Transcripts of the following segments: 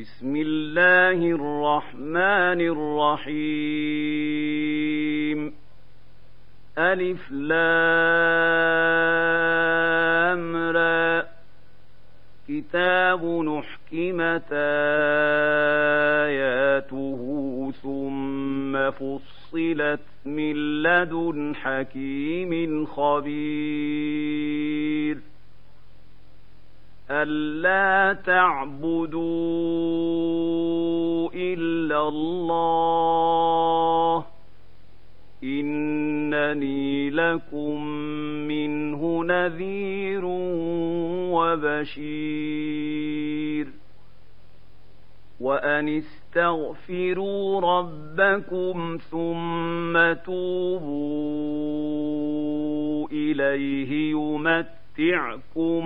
بسم الله الرحمن الرحيم. ألف لام را. كتاب نحكمت آياته ثم فصلت من لدن حكيم خبير. ألا تعبدوا إلا الله إنني لكم منه نذير وبشير وأن استغفروا ربكم ثم توبوا إليه يمت يمتعكم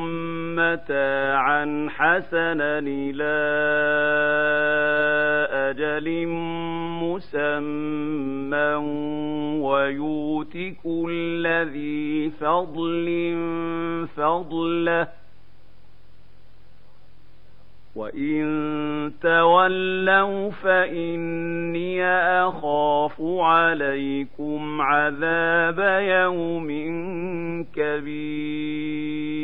متاعا حسنا إلى أجل مسمى ويؤت كل ذي فضل فضله وإن تولوا فإني أخاف عليكم عذاب يوم كبير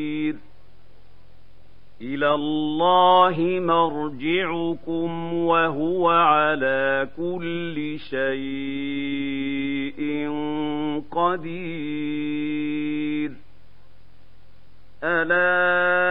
إلى الله مرجعكم وهو على كل شيء قدير ألا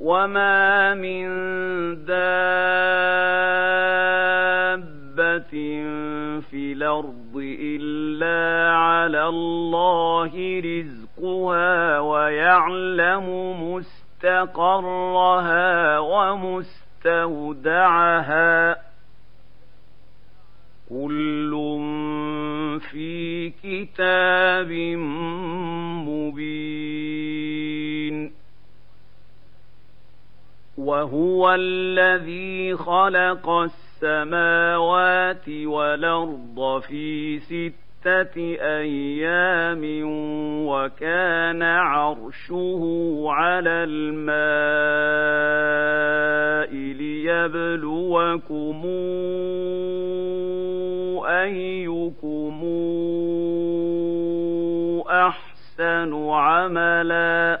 وما من دابة في الأرض إلا على الله رزقها ويعلم مستقرها ومستودعها. كل في كتاب مبين. وهو الذي خلق السماوات والأرض في سته أيام وكان عرشه على الماء ليبلوكم أيكم أحسن عملا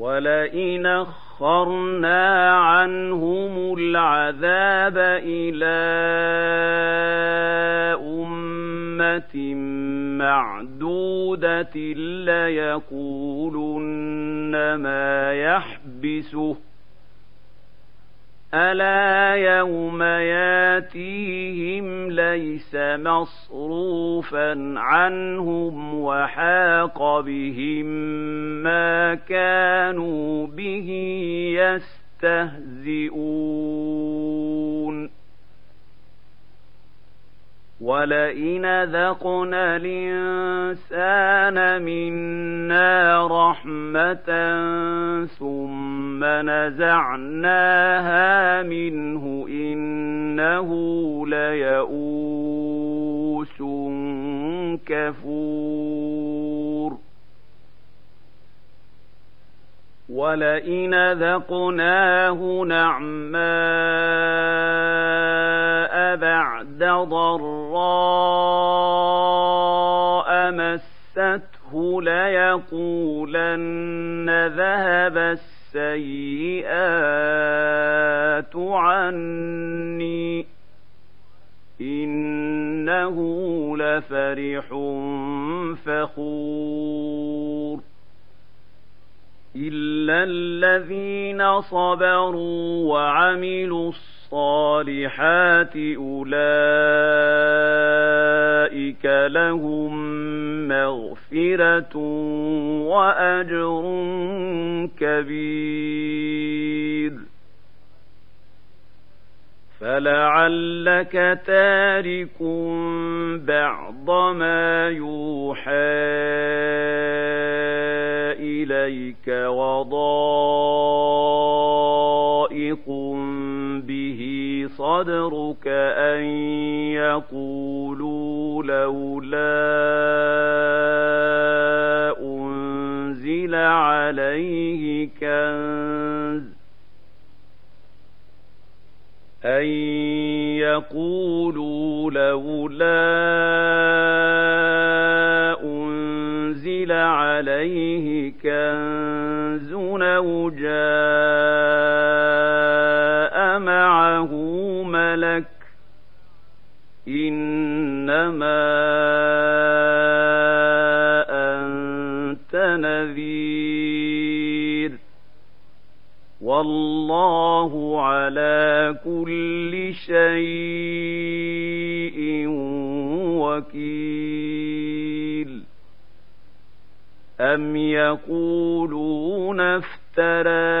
ولئن اخرنا عنهم العذاب إلى امه معدوده ليقولن ما يحبسه ألا يوم ياتيهم ليس مصروفا عنهم وحاق بهم ما كانوا به يستهزئون ولئن ذقنا الإنسان منا رحمة ثم نزعناها منه إنه ليئوس كفور ولئن ذقناه نعماء بعد ضراء مسته ليقولن ذهب السيئات عني. إنه لفرح فخور. إلا الذين صبروا وعملوا الصالحات أولئك لهم مغفرة وأجر كبير. فلعلك تارك بعض ما يوحى إليك وضائق به صدرك أن يقولوا لولا أنزل عليه كنز أن يقولوا لولا أنزل عليه كنز أو جاء ملك إنما أنت نذير. والله على كل شيء وكيل. أم يقولون افتراه؟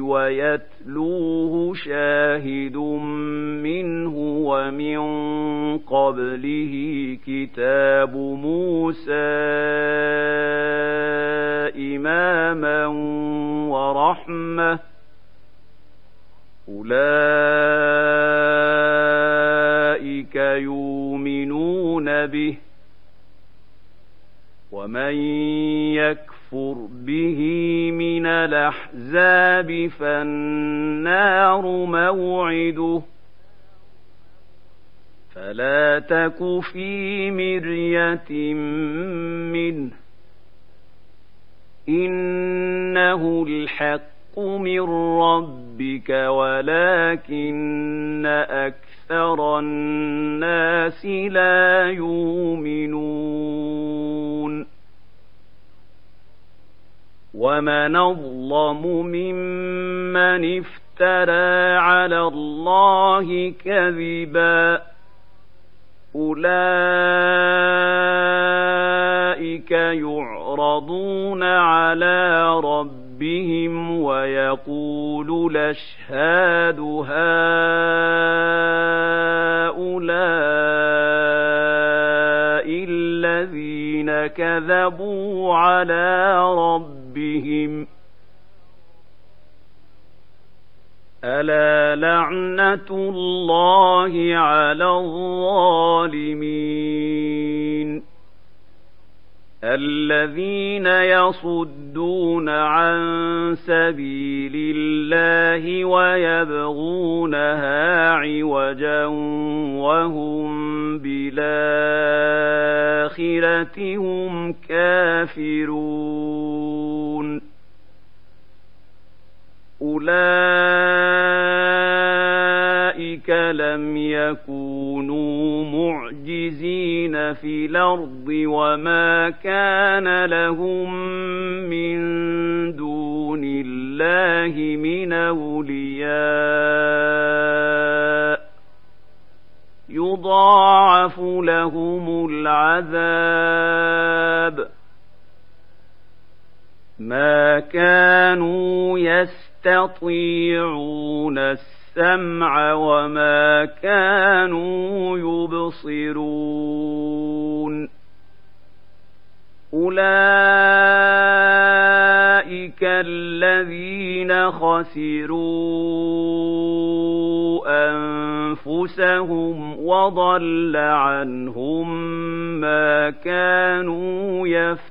ويتلوه شاهد منه ومن قبله كتاب موسى إماما ورحمة أولئك يؤمنون به ومن يكفر به من الأحزاب فالنار موعده. فلا تك في مرية منه. إنه الحق من ربك ولكن أكثر الناس لا يؤمنون. ومن أظلم ممن افترى على الله كذبا أولئك يعرضون على ربهم ويقول الأشهاد هؤلاء الذين كذبوا على ربهم ألا لعنة الله على الظالمين الذين يصدون عن سبيل الله ويبغونها عوجا وهم بالآخرة هم كافرون أولئك لم يكونوا معجزين في الأرض وما كان لهم من دون الله من أولياء يضاعف لهم العذاب ما كانوا يستطيعون السمع وما كانوا يبصرون. أولئك الذين خسروا أنفسهم وضل عنهم ما كانوا يفترون.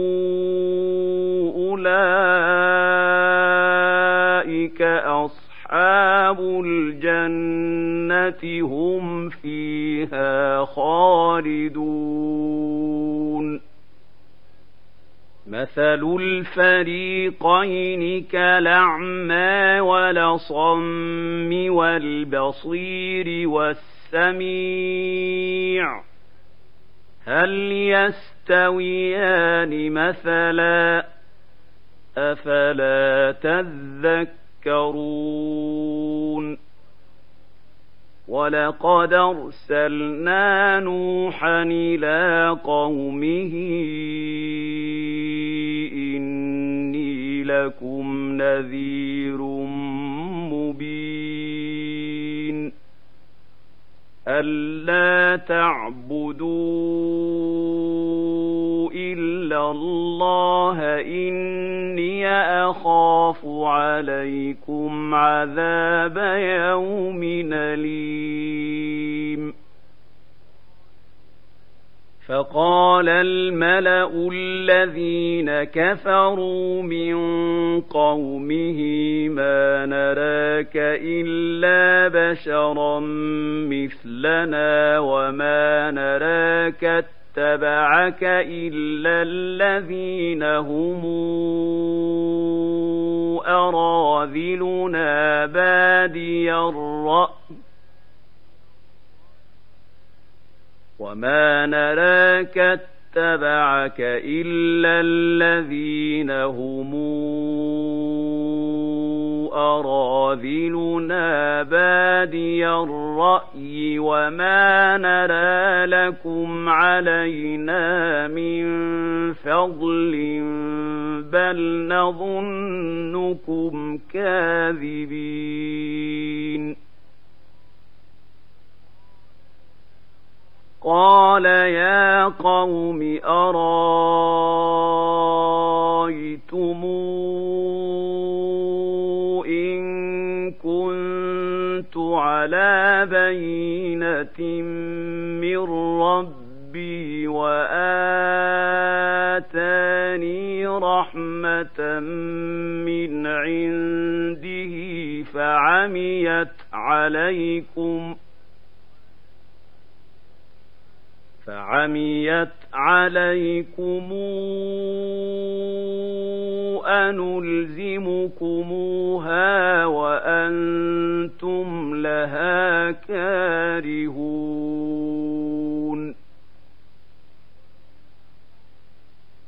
أصحاب الجنة هم فيها خالدون مثل الفريقين كالأعمى ولصم والبصير والسميع هل يستويان مثلا أفلا تذكرون ولقد أرسلنا نوحا إلى قومه إني لكم نذير مبين. ألا تعبدوا إلا الله إني أخاف عليكم عذاب يوم أليم فقال الملا الذين كفروا من قومه ما نراك الا بشرا مثلنا وما نراك اتبعك إلا الذين هم أراذلنا بادي الرأي. وما نراك اتبعك إلا الذين هم أراذلنا بادي الرأي وما نرى لكم علينا من فضل بل نظنكم كاذبين. قال يا قوم أرايتم على بينة من ربي وآتاني رحمة من عنده فعميت عليكم ۖ فعميت عليكم أنلزمكموها وأنتم لها كارهون.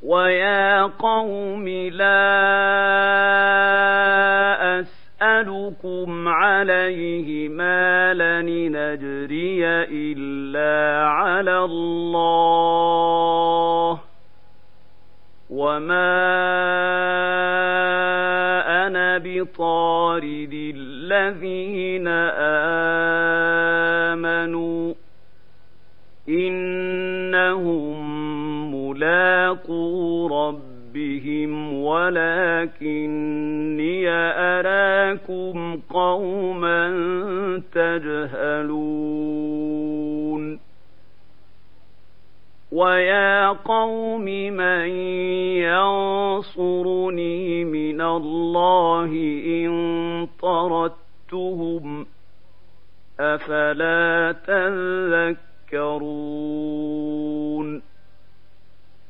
ويا قوم لا أسألكم عليه مالا نجري إلا على الله وما أنا بطارد الذين آمنوا إنهم ملاقو ربهم ولكني أراكم قوما تجهلون ويا قوم من ينصرني من الله إن طردتهم أفلا تذكرون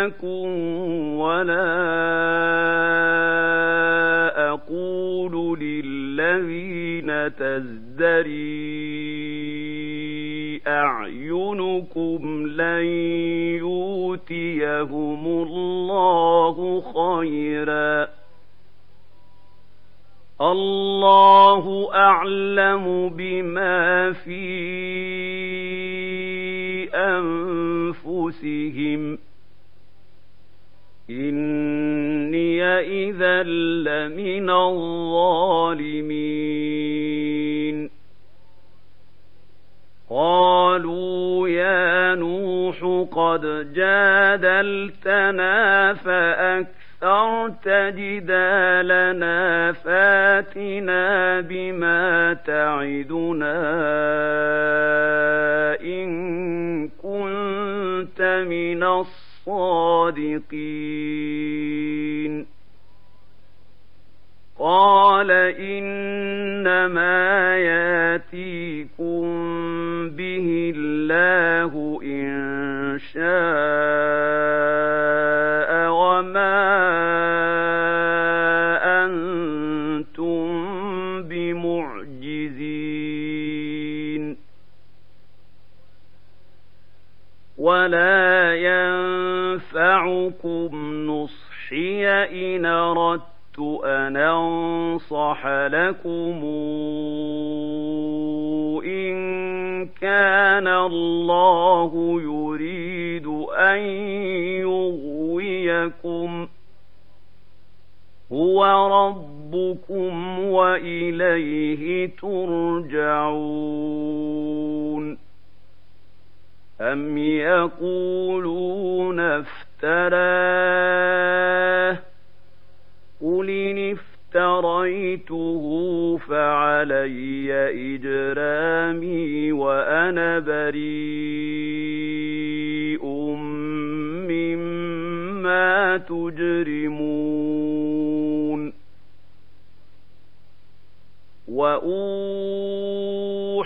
ملك ولا أقول للذين تزدري أعينكم لن يؤتيهم الله خيرا الله أعلم بما في أنفسهم إني إذا لمن الظالمين قالوا يا نوح قد جادلتنا فأكثرت جدالنا فاتنا بما تعدنا إن كنت من الصادقين قال إنما ياتيكم به الله إن شاء وما أنتم بمعجزين. ولا ينفعكم نصحي إن أردت أن أنصح لكم إن كان الله يريد أن يغويكم. هو ربكم وإليه ترجعون. أم يقولون افتراه قل إن افتريته فعلي إجرامي وأنا بريء مما تجرمون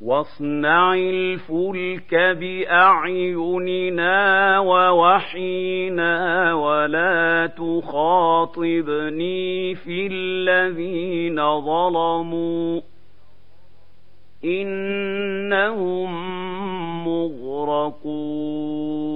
واصنع الفلك بأعيننا ووحينا ولا تخاطبني في الذين ظلموا إنهم مغرقون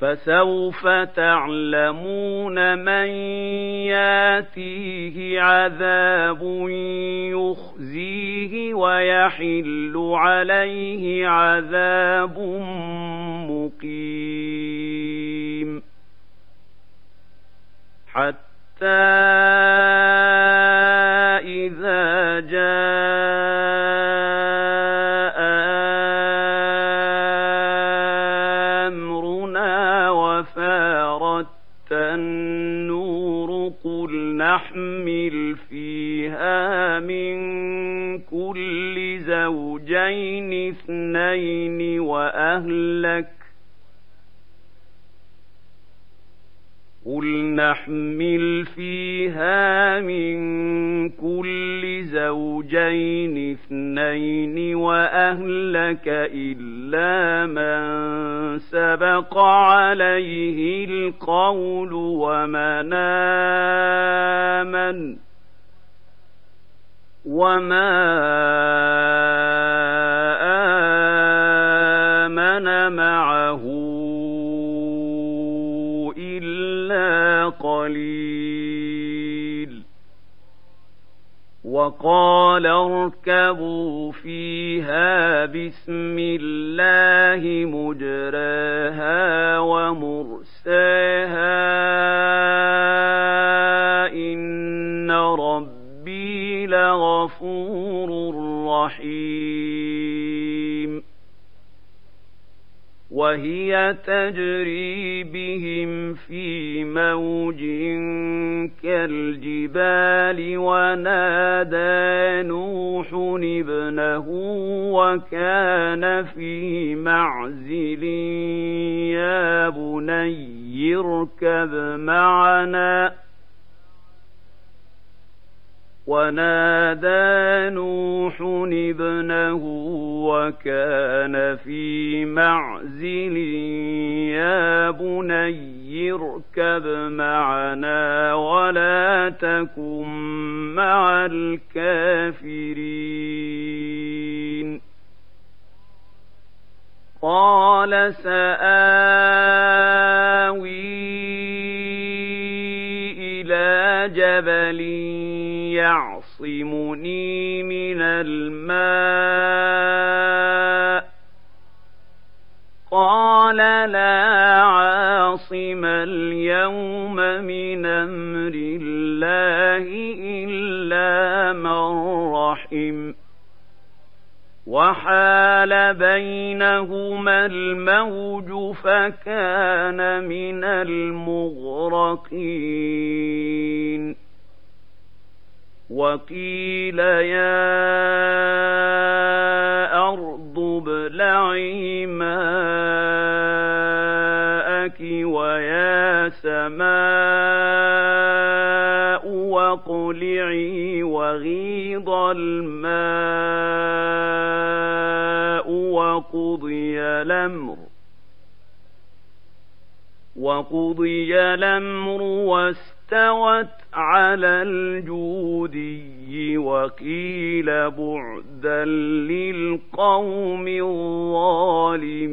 فسوف تعلمون من ياتيه عذاب يخزيه ويحل عليه عذاب مقيم. حتى إذا جاء زوجين اثنين وأهلك قل نحمل فيها من كل زوجين اثنين وأهلك إلا من سبق عليه القول ومن آمن. وما امن معه قليل وقال اركبوا فيها بسم الله مجراها ومرساها رحيم وهي تجري بهم في موج كالجبال ونادى نوح ابنه وكان في معزل يا بني اركب معنا. ونادى نوح ابنه وكان في معزل يا بني اركب معنا ولا تكن مع الكافرين. قال سآوي إلى جبل يعصمني من الماء. قال لا عاصم اليوم من أمر الله إلا من رحم. وحال بينهما الموج فكان من المغرقين. وقيل يا أرض ابلعي ماءك ويا سماء واقلعي وغيض الماء وقضي الأمر وقضي الأمر واستوت على الجودي وقيل بعدا للقوم الظالمين.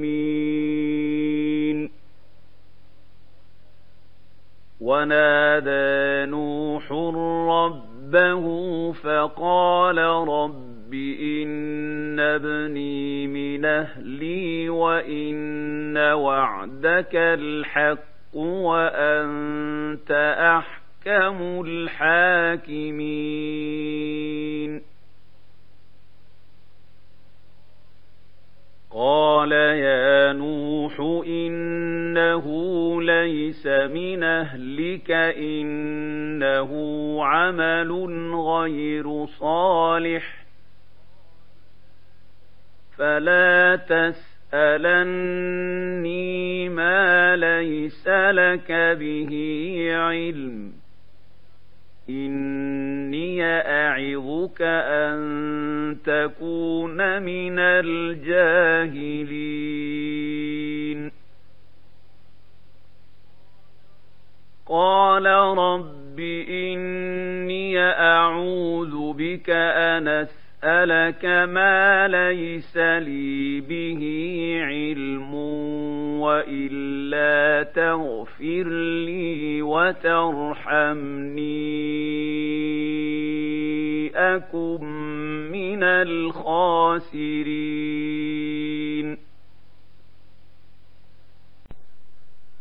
ونادى نوح ربه فقال رب إن ابني من أهلي وإن وعدك الحق وأنت أحكم الحاكمين. قال يا نوح إنه ليس من أهلك إنه عمل غير صالح. فلا تسأل تسألني ما ليس لك به علم. إني أعظك أن تكون من الجاهلين. قال رب إني أعوذ بك أن أسألك ما ليس لي به علم. وإلا تغفر لي وترحمني. أكن من الخاسرين.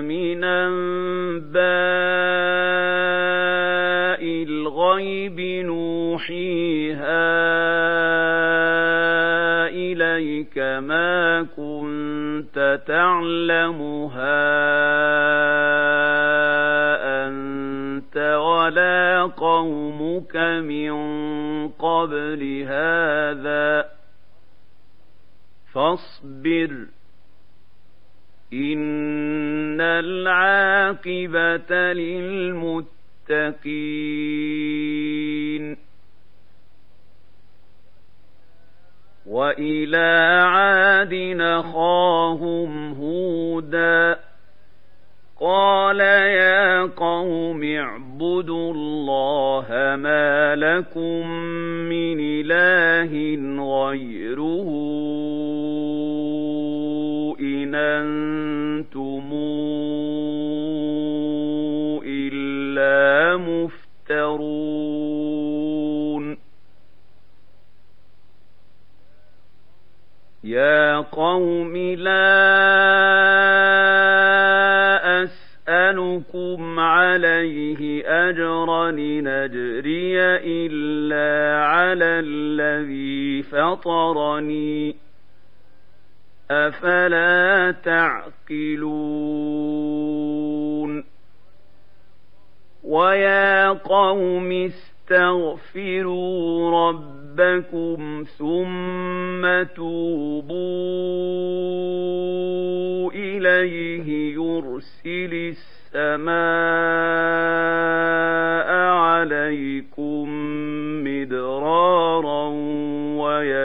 من العاقبة للمتقين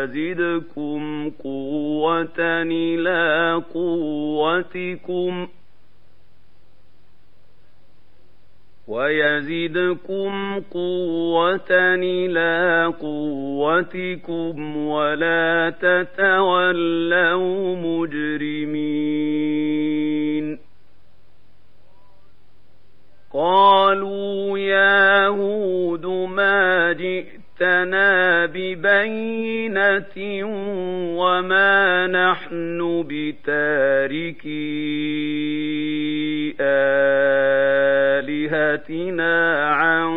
ويزدكم قوة إلى قوتكم ويزدكم قوة إلى قوتكم ولا تتولوا مجرمين. قالوا يا هود ما جئتنا ببينة وما نحن بتاركي آلهتنا عن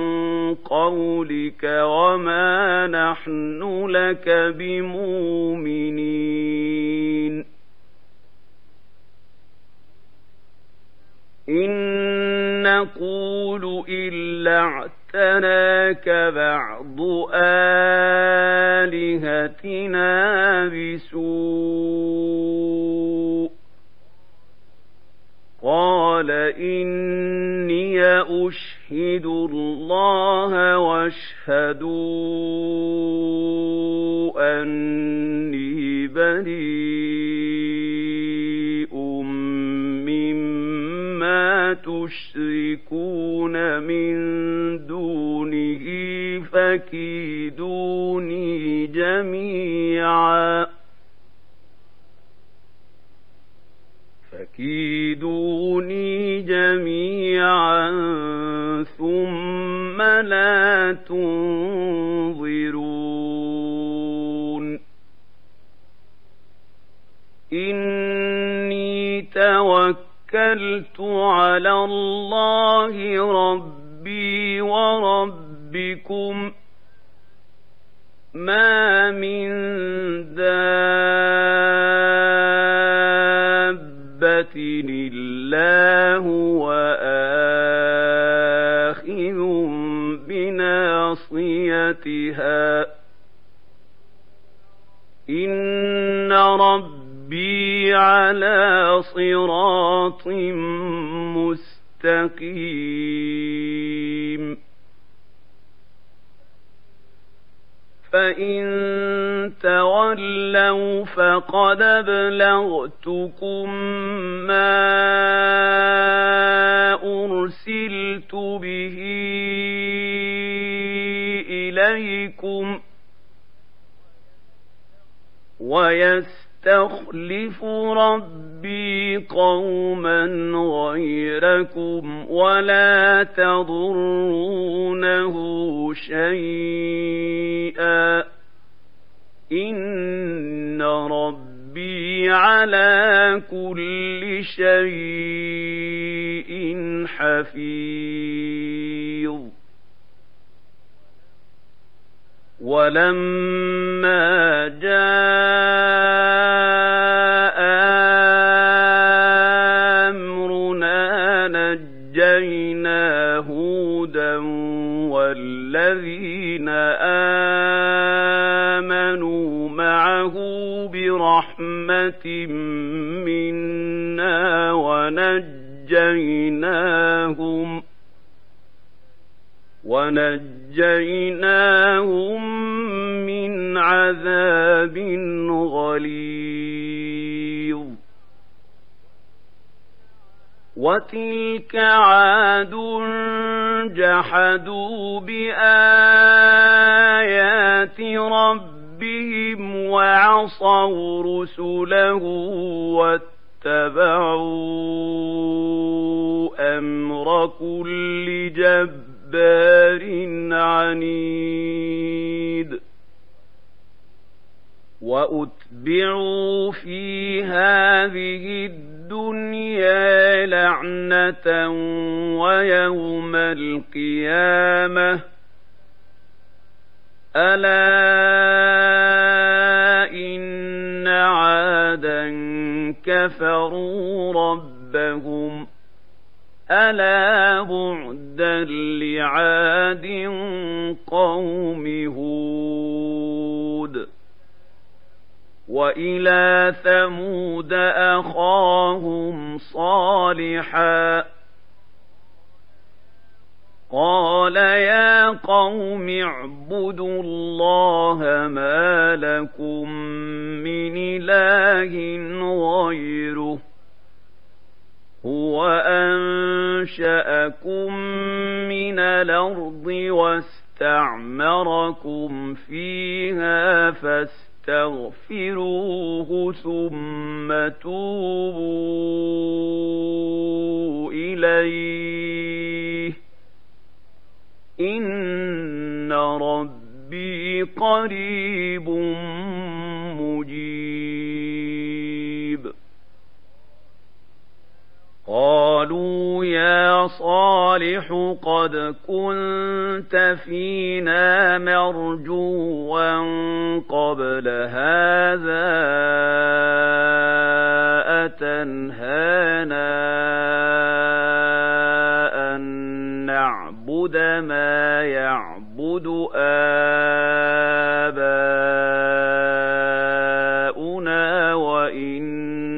قولك وما نحن لك بمؤمنين إن نقول إلا اعتناك بعض آلهتنا بسوء. قال إني أشهد الله واشهدوا أني بريء. مما تشركون من دونه فكيدوني جميعا. فكيدوني جميعا ثم لا تنظرون. توكلت على الله ربي وربكم. ما من دابة صراط مستقيم. فإن تولوا فقد أبلغتكم ما أرسلت به إليكم ويستخلف ربي قوما غيركم ولا تضرونه شيئا إن ربي على كل شيء حفيظ ولما منا ونجيناهم ونجيناهم من عذاب غليظ وتلك عاد جحدوا بايات ربهم وعصوا رسله واتبعوا أمر كل جبار عنيد وأتبعوا في هذه الدنيا لعنة ويوم القيامة الا ان عادا كفروا ربهم ألا بعدا لعاد قوم هود وإلى ثمود أخاهم صالحا قال يا قوم اعبدوا الله ما لكم من إله غيره هو أنشأكم من الأرض واستعمركم فيها فاستغفروه ثم توبوا إليه إن ربي قريب مجيب قالوا يا صالح قد كنت فينا مرجوا قبل هذا أتنهانا نعبد ما يعبد آباؤنا وإننا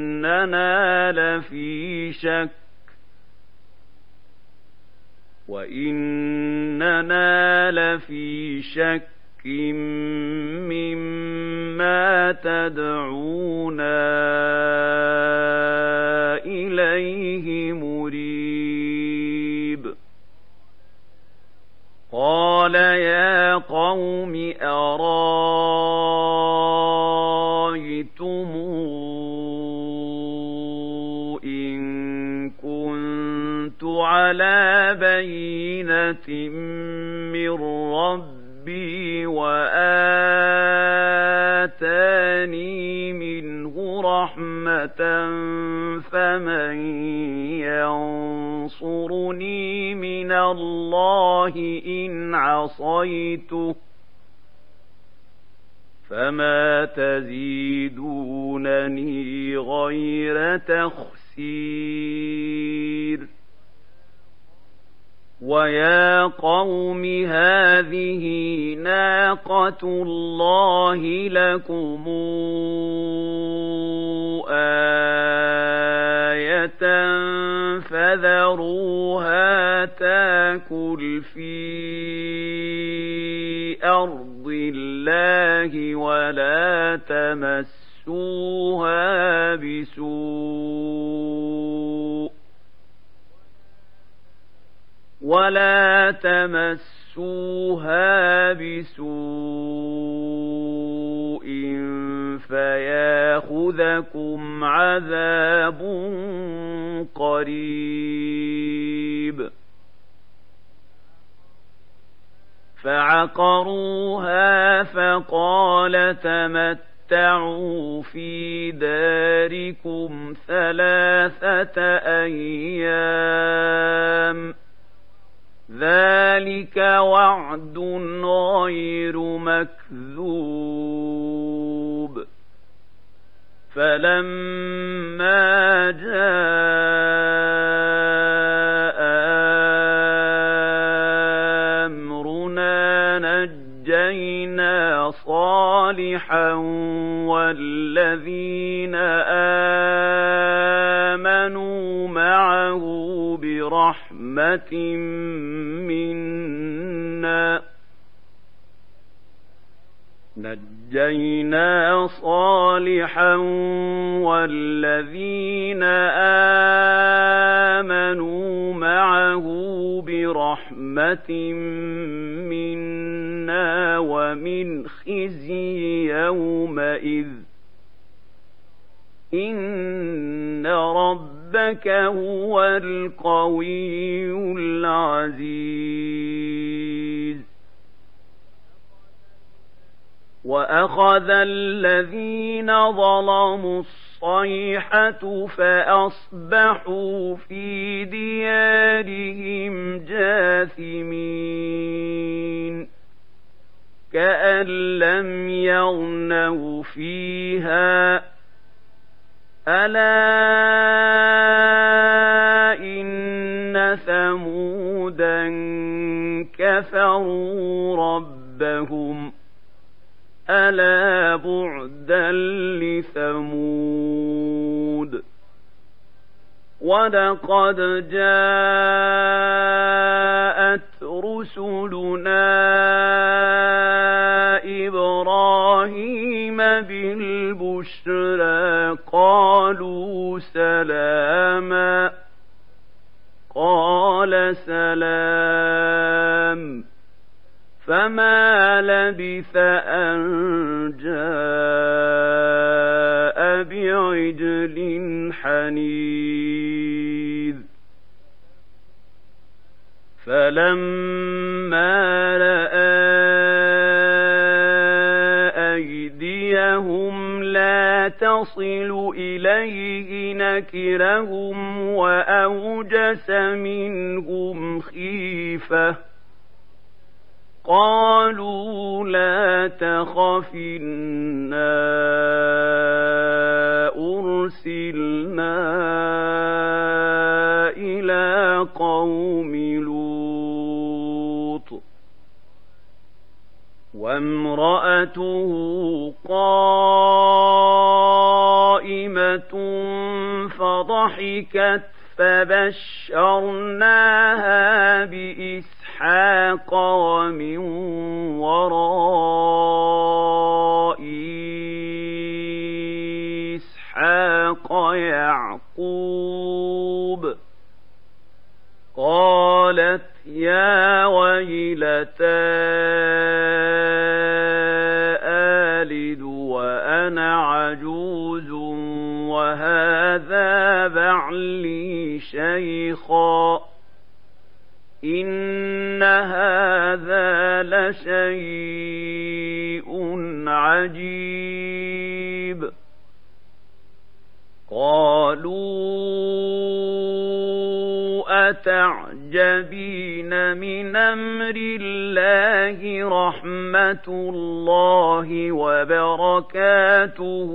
لفي شك وإننا لفي شك مما تدعونا إليه مريب قال يا قوم أرايتم إن كنت على بينة من ربي وآتاني فمن ينصرني من الله إن عصيته فما تزيدونني غير تخسير. ويا قوم هذه ناقة الله لكم آية فذروها تاكل في أرض الله ولا تمسوها بسوء ولا تمسوها بسوء فياخذكم عذاب قريب. فعقروها فقال تمتعوا في داركم ثلاثة أيام. ظلموا الصيحة فأصبحوا في ديارهم جاثمين كأن لم يغنوا فيها ألا إن ثمودا كفروا ربهم ألا بعدا ولقد جاءت رسلنا إبراهيم بالبشرى قالوا سلاما قال سلام فما لبث أن جاء بعجل حنيذ فلما رأى أيديهم لا تصل إليه نكرهم وأوجس منهم خيفةً. قالوا لا تخف إنا أرسلنا إلى قوم لوط وامرأته قائمة فضحكت فبشرناها بإسحاق ومن وراء إسحاق يعقوب قالت يا ويلتى آلد وأنا عجوز وهذا بعلي شيخا إن هذا لشيء عجيب قالوا أتعجبين من أمر الله رحمة الله وبركاته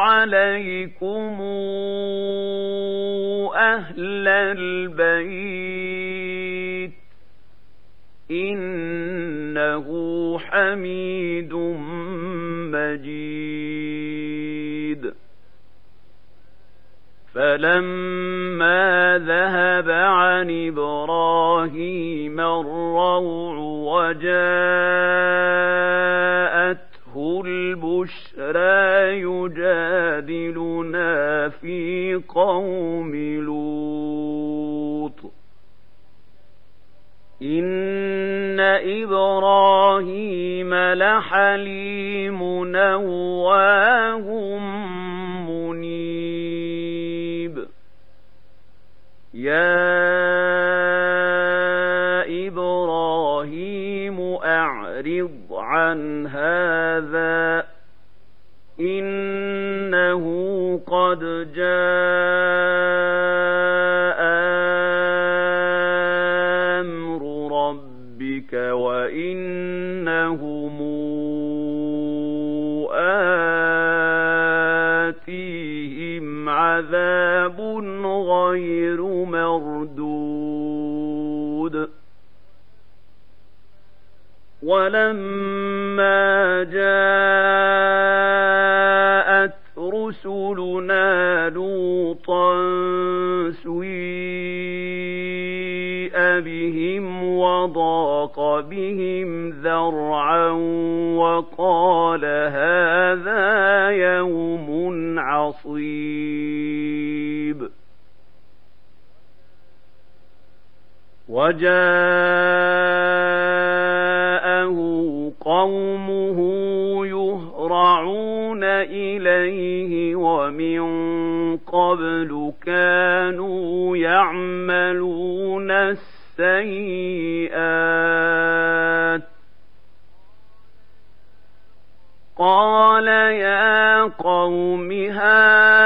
عليكم أهل البيت إنه حميد مجيد فلما ذهب عن إبراهيم الروع وجاءته البشرى يجادلنا في قوم لوط إن إبراهيم لحليم نواه منيب يا إبراهيم أعرض عن هذا إنه قد جاء غير مردود. ولما جاءت رسلنا لوطا سيء بهم وضاق بهم ذرعا وقال هذا يوم عصيب. وجاءه قومه يهرعون إليه ومن قبل كانوا يعملون السيئات. قال يا قوم هؤلاء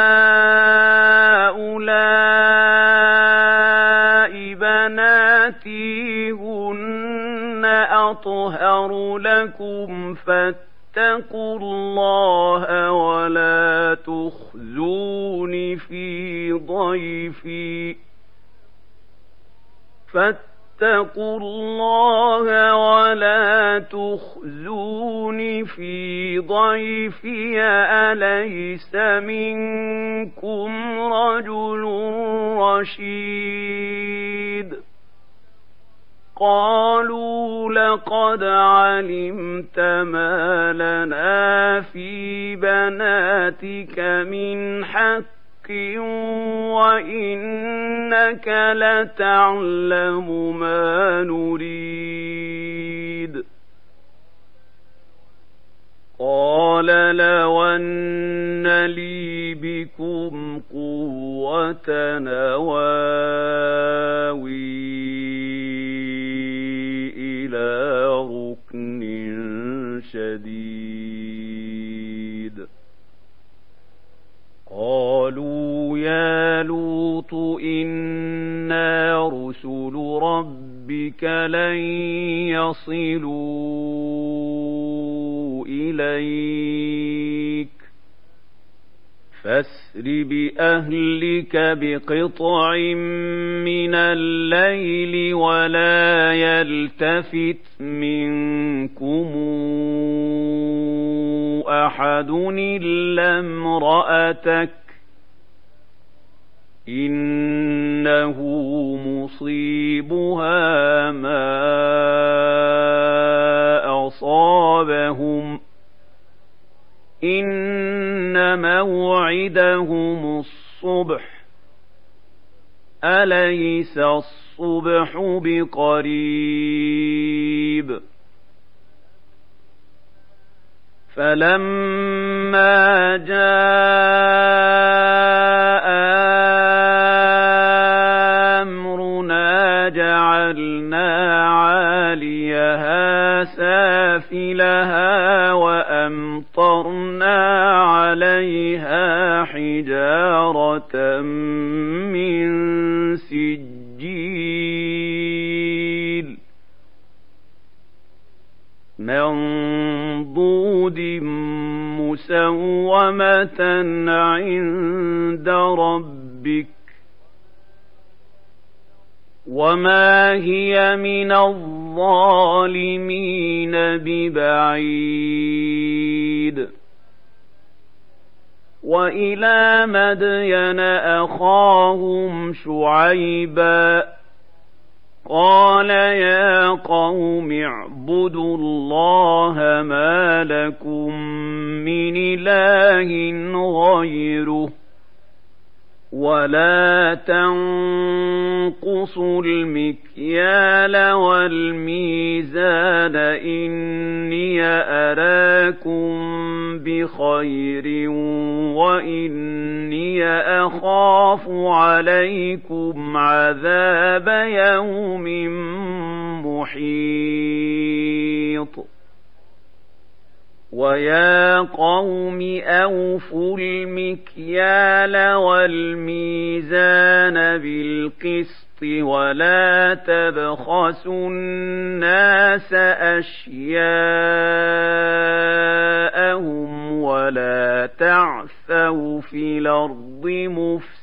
أطهر لكم فاتقوا الله ولا تخزون في ضيفي. فاتقوا الله ولا تخزون في ضيفي. أليس منكم رجل رشيد؟ قالوا لقد علمت ما لنا في بناتك من حق وإنك لتعلم ما نريد. قال لو أن لي بكم قوة نواوي. شديد. قالوا يا لوط إنا رسل ربك لن يصلوا إليك. فاسر بأهلك بقطع من الليل ولا يلتفت منكم أحد إلا امرأتك إنه مصيبها ما أصابهم إن موعدهم الصبح أليس الصبح بقريب فلما جاء أمرنا جعلنا عاليها سافلا حجارة من سجيل منضود مسومة عند ربك وما هي من الظالمين ببعيد وإلى مدين أخاهم شعيبا قال يا قوم اعبدوا الله ما لكم من إله غيره ولا تنقصوا المكيال والميزان إني أراكم بخير وإني أخاف عليكم عذاب يوم محيط ويا قوم أوفوا المكيال والميزان بالقسط ولا تبخسوا الناس أشياءهم ولا تعثوا في الأرض مفسدين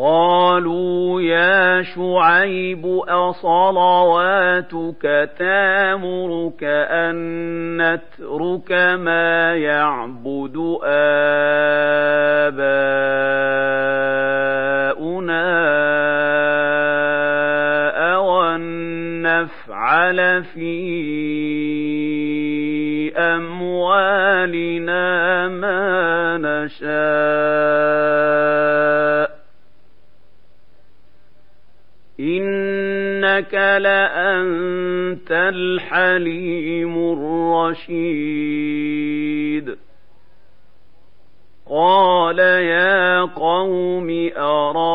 قالوا يا شعيب أصلواتك تامرك أن نترك ما يعبد آباؤنا أو أن نفعل في أموالنا ما نشاء. لأنت الحليم الرشيد. قال يا قوم أرأيتم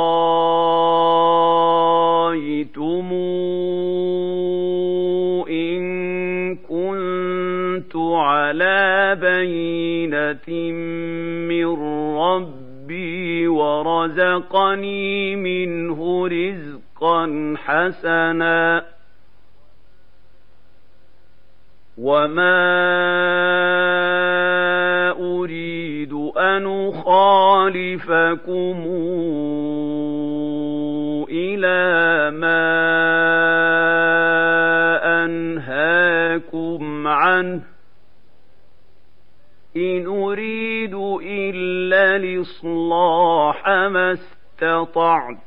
إن كنت على بينة من ربي ورزقني منه رزقا رزقا حسنا. وما أريد أن أخالفكم إلى ما أنهاكم عنه. إن أريد إلا الإصلاح ما استطعت.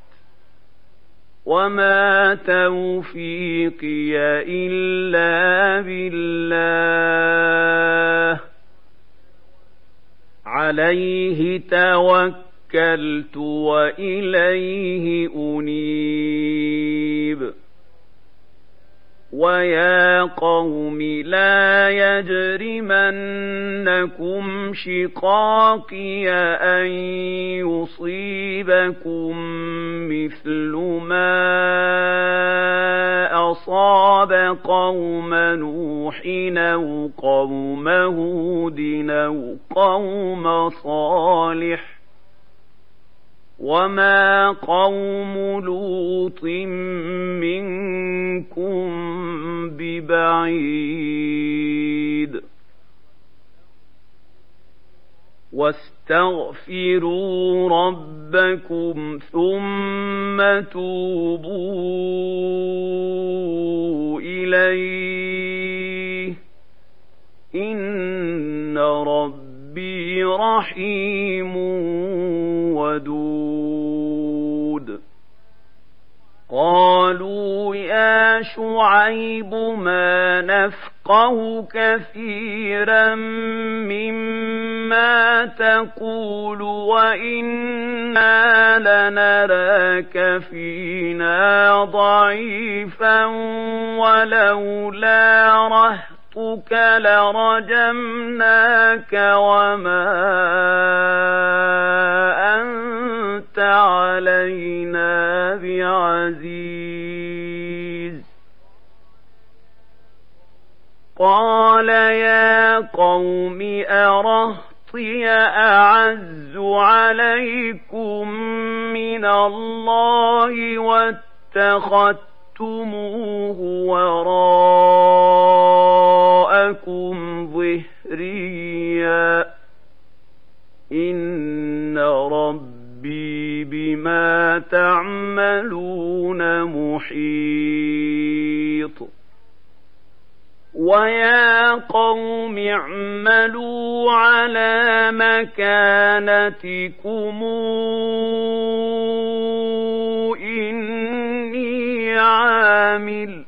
وما توفيقي إلا بالله عليه توكلت وإليه أنيب ويا قوم لا يجرمنكم شقاقي أن يصيبكم مثل ما أصاب قوم نوح أو قوم هود أو قوم صالح وما قوم لوط منكم ببعيد واستغفروا ربكم ثم توبوا اليه ان ربي رحيم ودود. قالوا يا شعيب ما نفق نفقه كثيرا مما تقول وإنا لنراك فينا ضعيفا ولولا رهطك لرجمناك وما أنت علينا بعزيز. قال يا قوم أرهطي أعز عليكم من الله واتخذتموه وراءكم ظهريا. إن ربي بما تعملون محيط. ويا قوم اعملوا على مكانتكم. إني عامل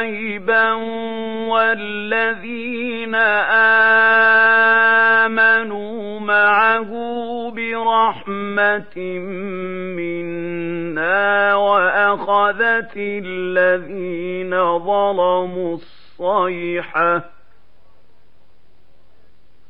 شعيبا والذين آمنوا معه برحمة منا وأخذت الذين ظلموا الصيحة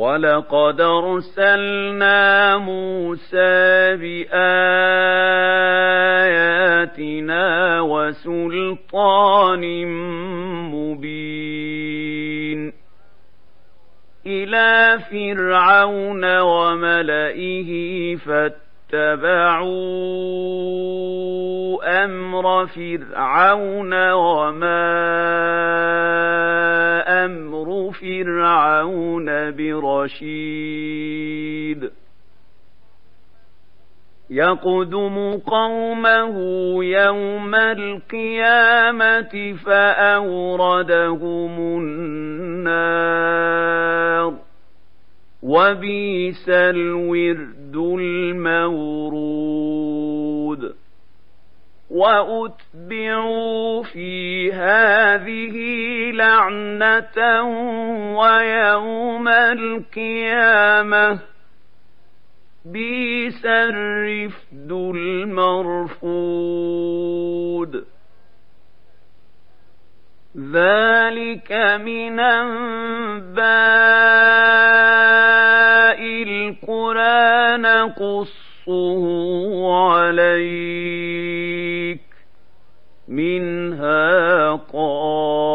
ولقد ارسلنا موسى باياتنا وسلطان مبين إلى فرعون وملئه فاتبعوا أمر فرعون وما أمر فرعون برشيد يقدم قومه يوم القيامه فاوردهم النار وبئس الورد المورود وأتبعوا في هذه لعنة ويوم القيامة. بئس الرفد المرفود. ذلك من أنباء القرى نقصه عليك منها قائم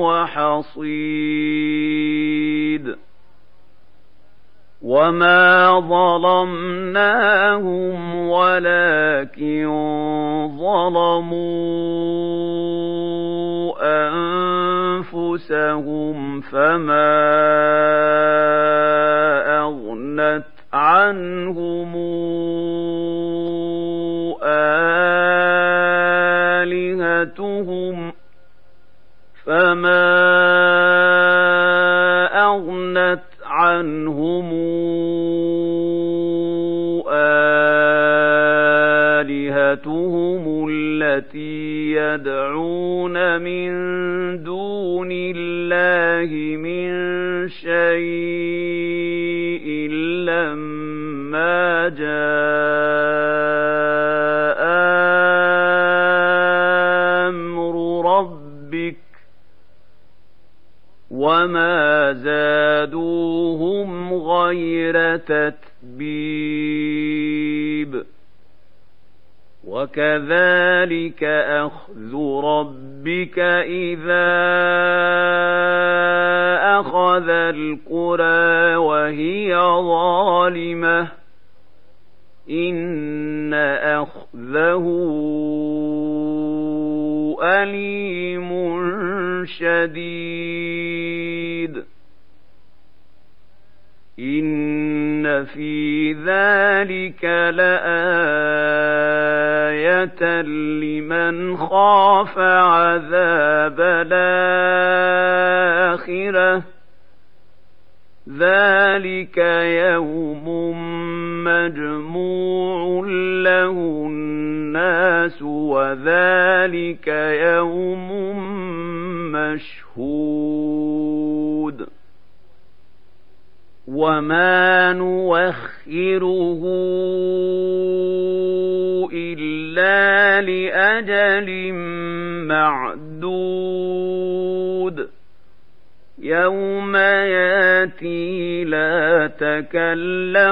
وحصيد. وما ظلمناهم ولكن ظلموا انفسهم فما اغنت عنهم آه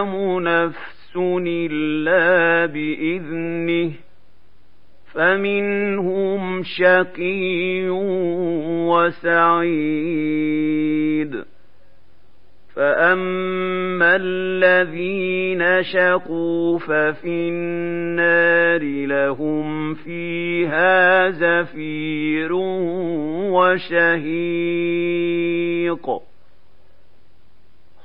تكلم نفس الا باذنه فمنهم شقي وسعيد فاما الذين شقوا ففي النار لهم فيها زفير وشهيق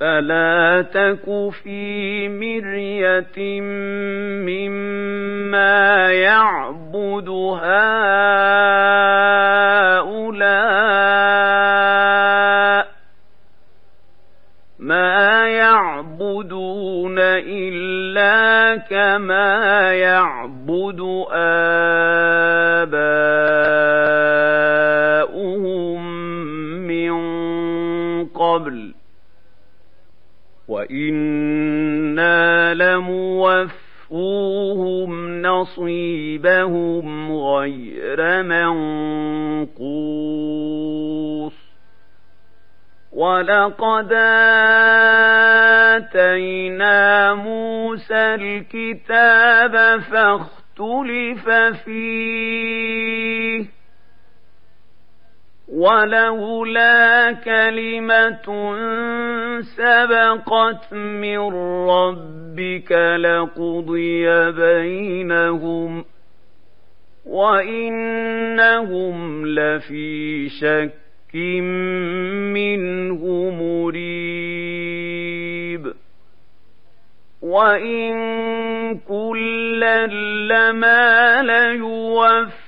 فلا تك في مريه مما يعبد هؤلاء ما يعبدون الا كما يعبد اباؤهم وإنا لموفوهم نصيبهم غير منقوص ولقد آتينا موسى الكتاب فاختلف فيه ولولا كلمة سبقت من ربك لقضي بينهم وإنهم لفي شك منه مريب. وإن كلا لما ليوفينهم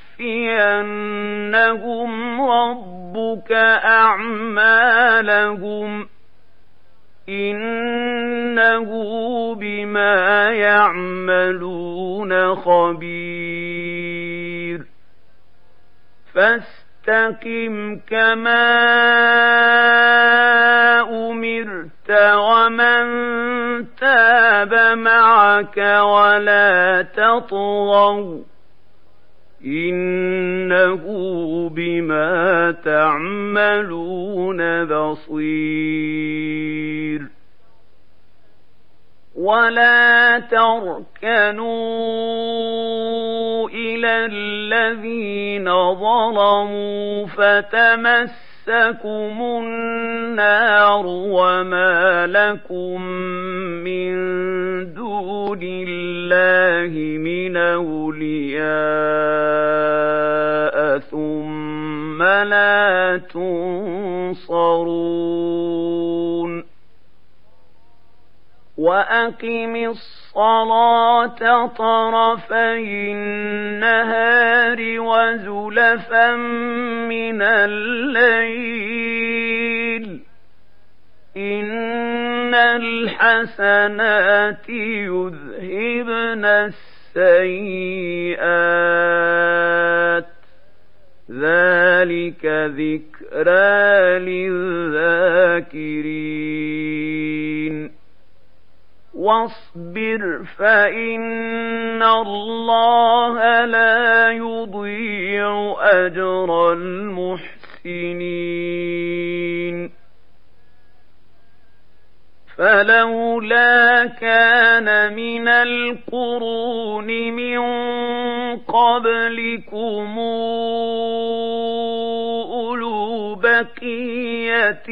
ربك أعمالهم إنه بما يعملون خبير فاستقم كما أمرت ومن تاب معك ولا تطغوا إنه بما تعملون بصير ولا تركنوا إلى الذين ظلموا فتمس مسكم النار وما لكم من دون الله من أولياء ثم لا تنصرون وأقم الصلاة طرفي النهار وزلفا من الليل. إن الحسنات يذهبن السيئات. ذلك ذكرى للذاكرين. واصبر فإن الله لا يضيع أجر المحسنين. فلولا كان من القرون من قبلكم بقية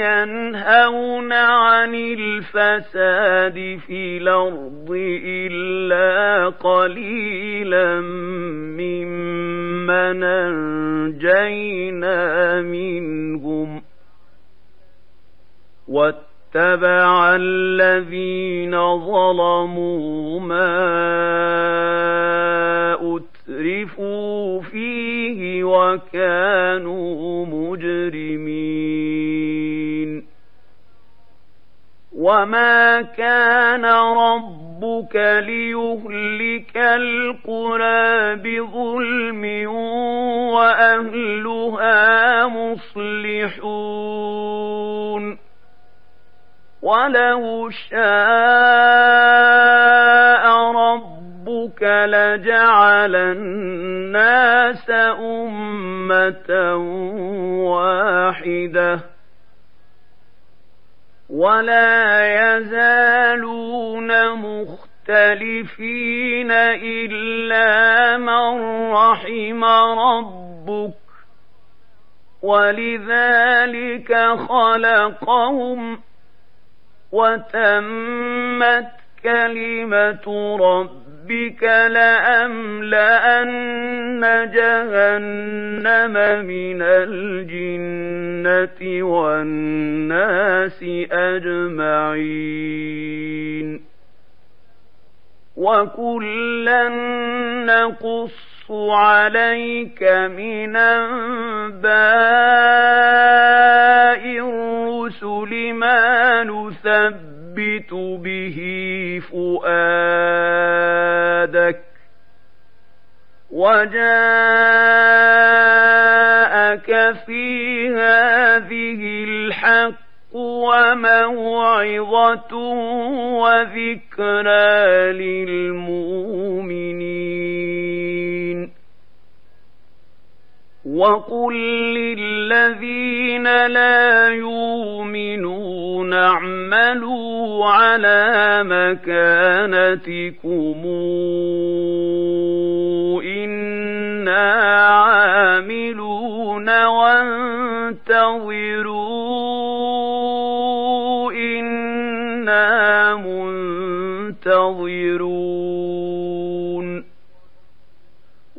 ينهون عن الفساد في الأرض إلا قليلا ممن أنجينا منهم واتبع الذين ظلموا ما أترفوا فيه وكانوا مجرمين. وما كان ربك ليهلك القرى بظلم وأهلها مصلحون. ولو شاء ربك لجعل الناس أمة واحدة ولا يزالون مختلفين إلا من رحم ربك ولذلك خلقهم وتمت كلمة ربك لأملأن جهنم من الجنة والناس أجمعين. وكلا نقص عليك من أنباء الرسل ما نثبت به فؤادك وجاءك في هذه الحق وموعظة وذكرى للمؤمنين. وقل للذين لا يؤمنون اعملوا على مكانتكم إنا عاملون وانتظروا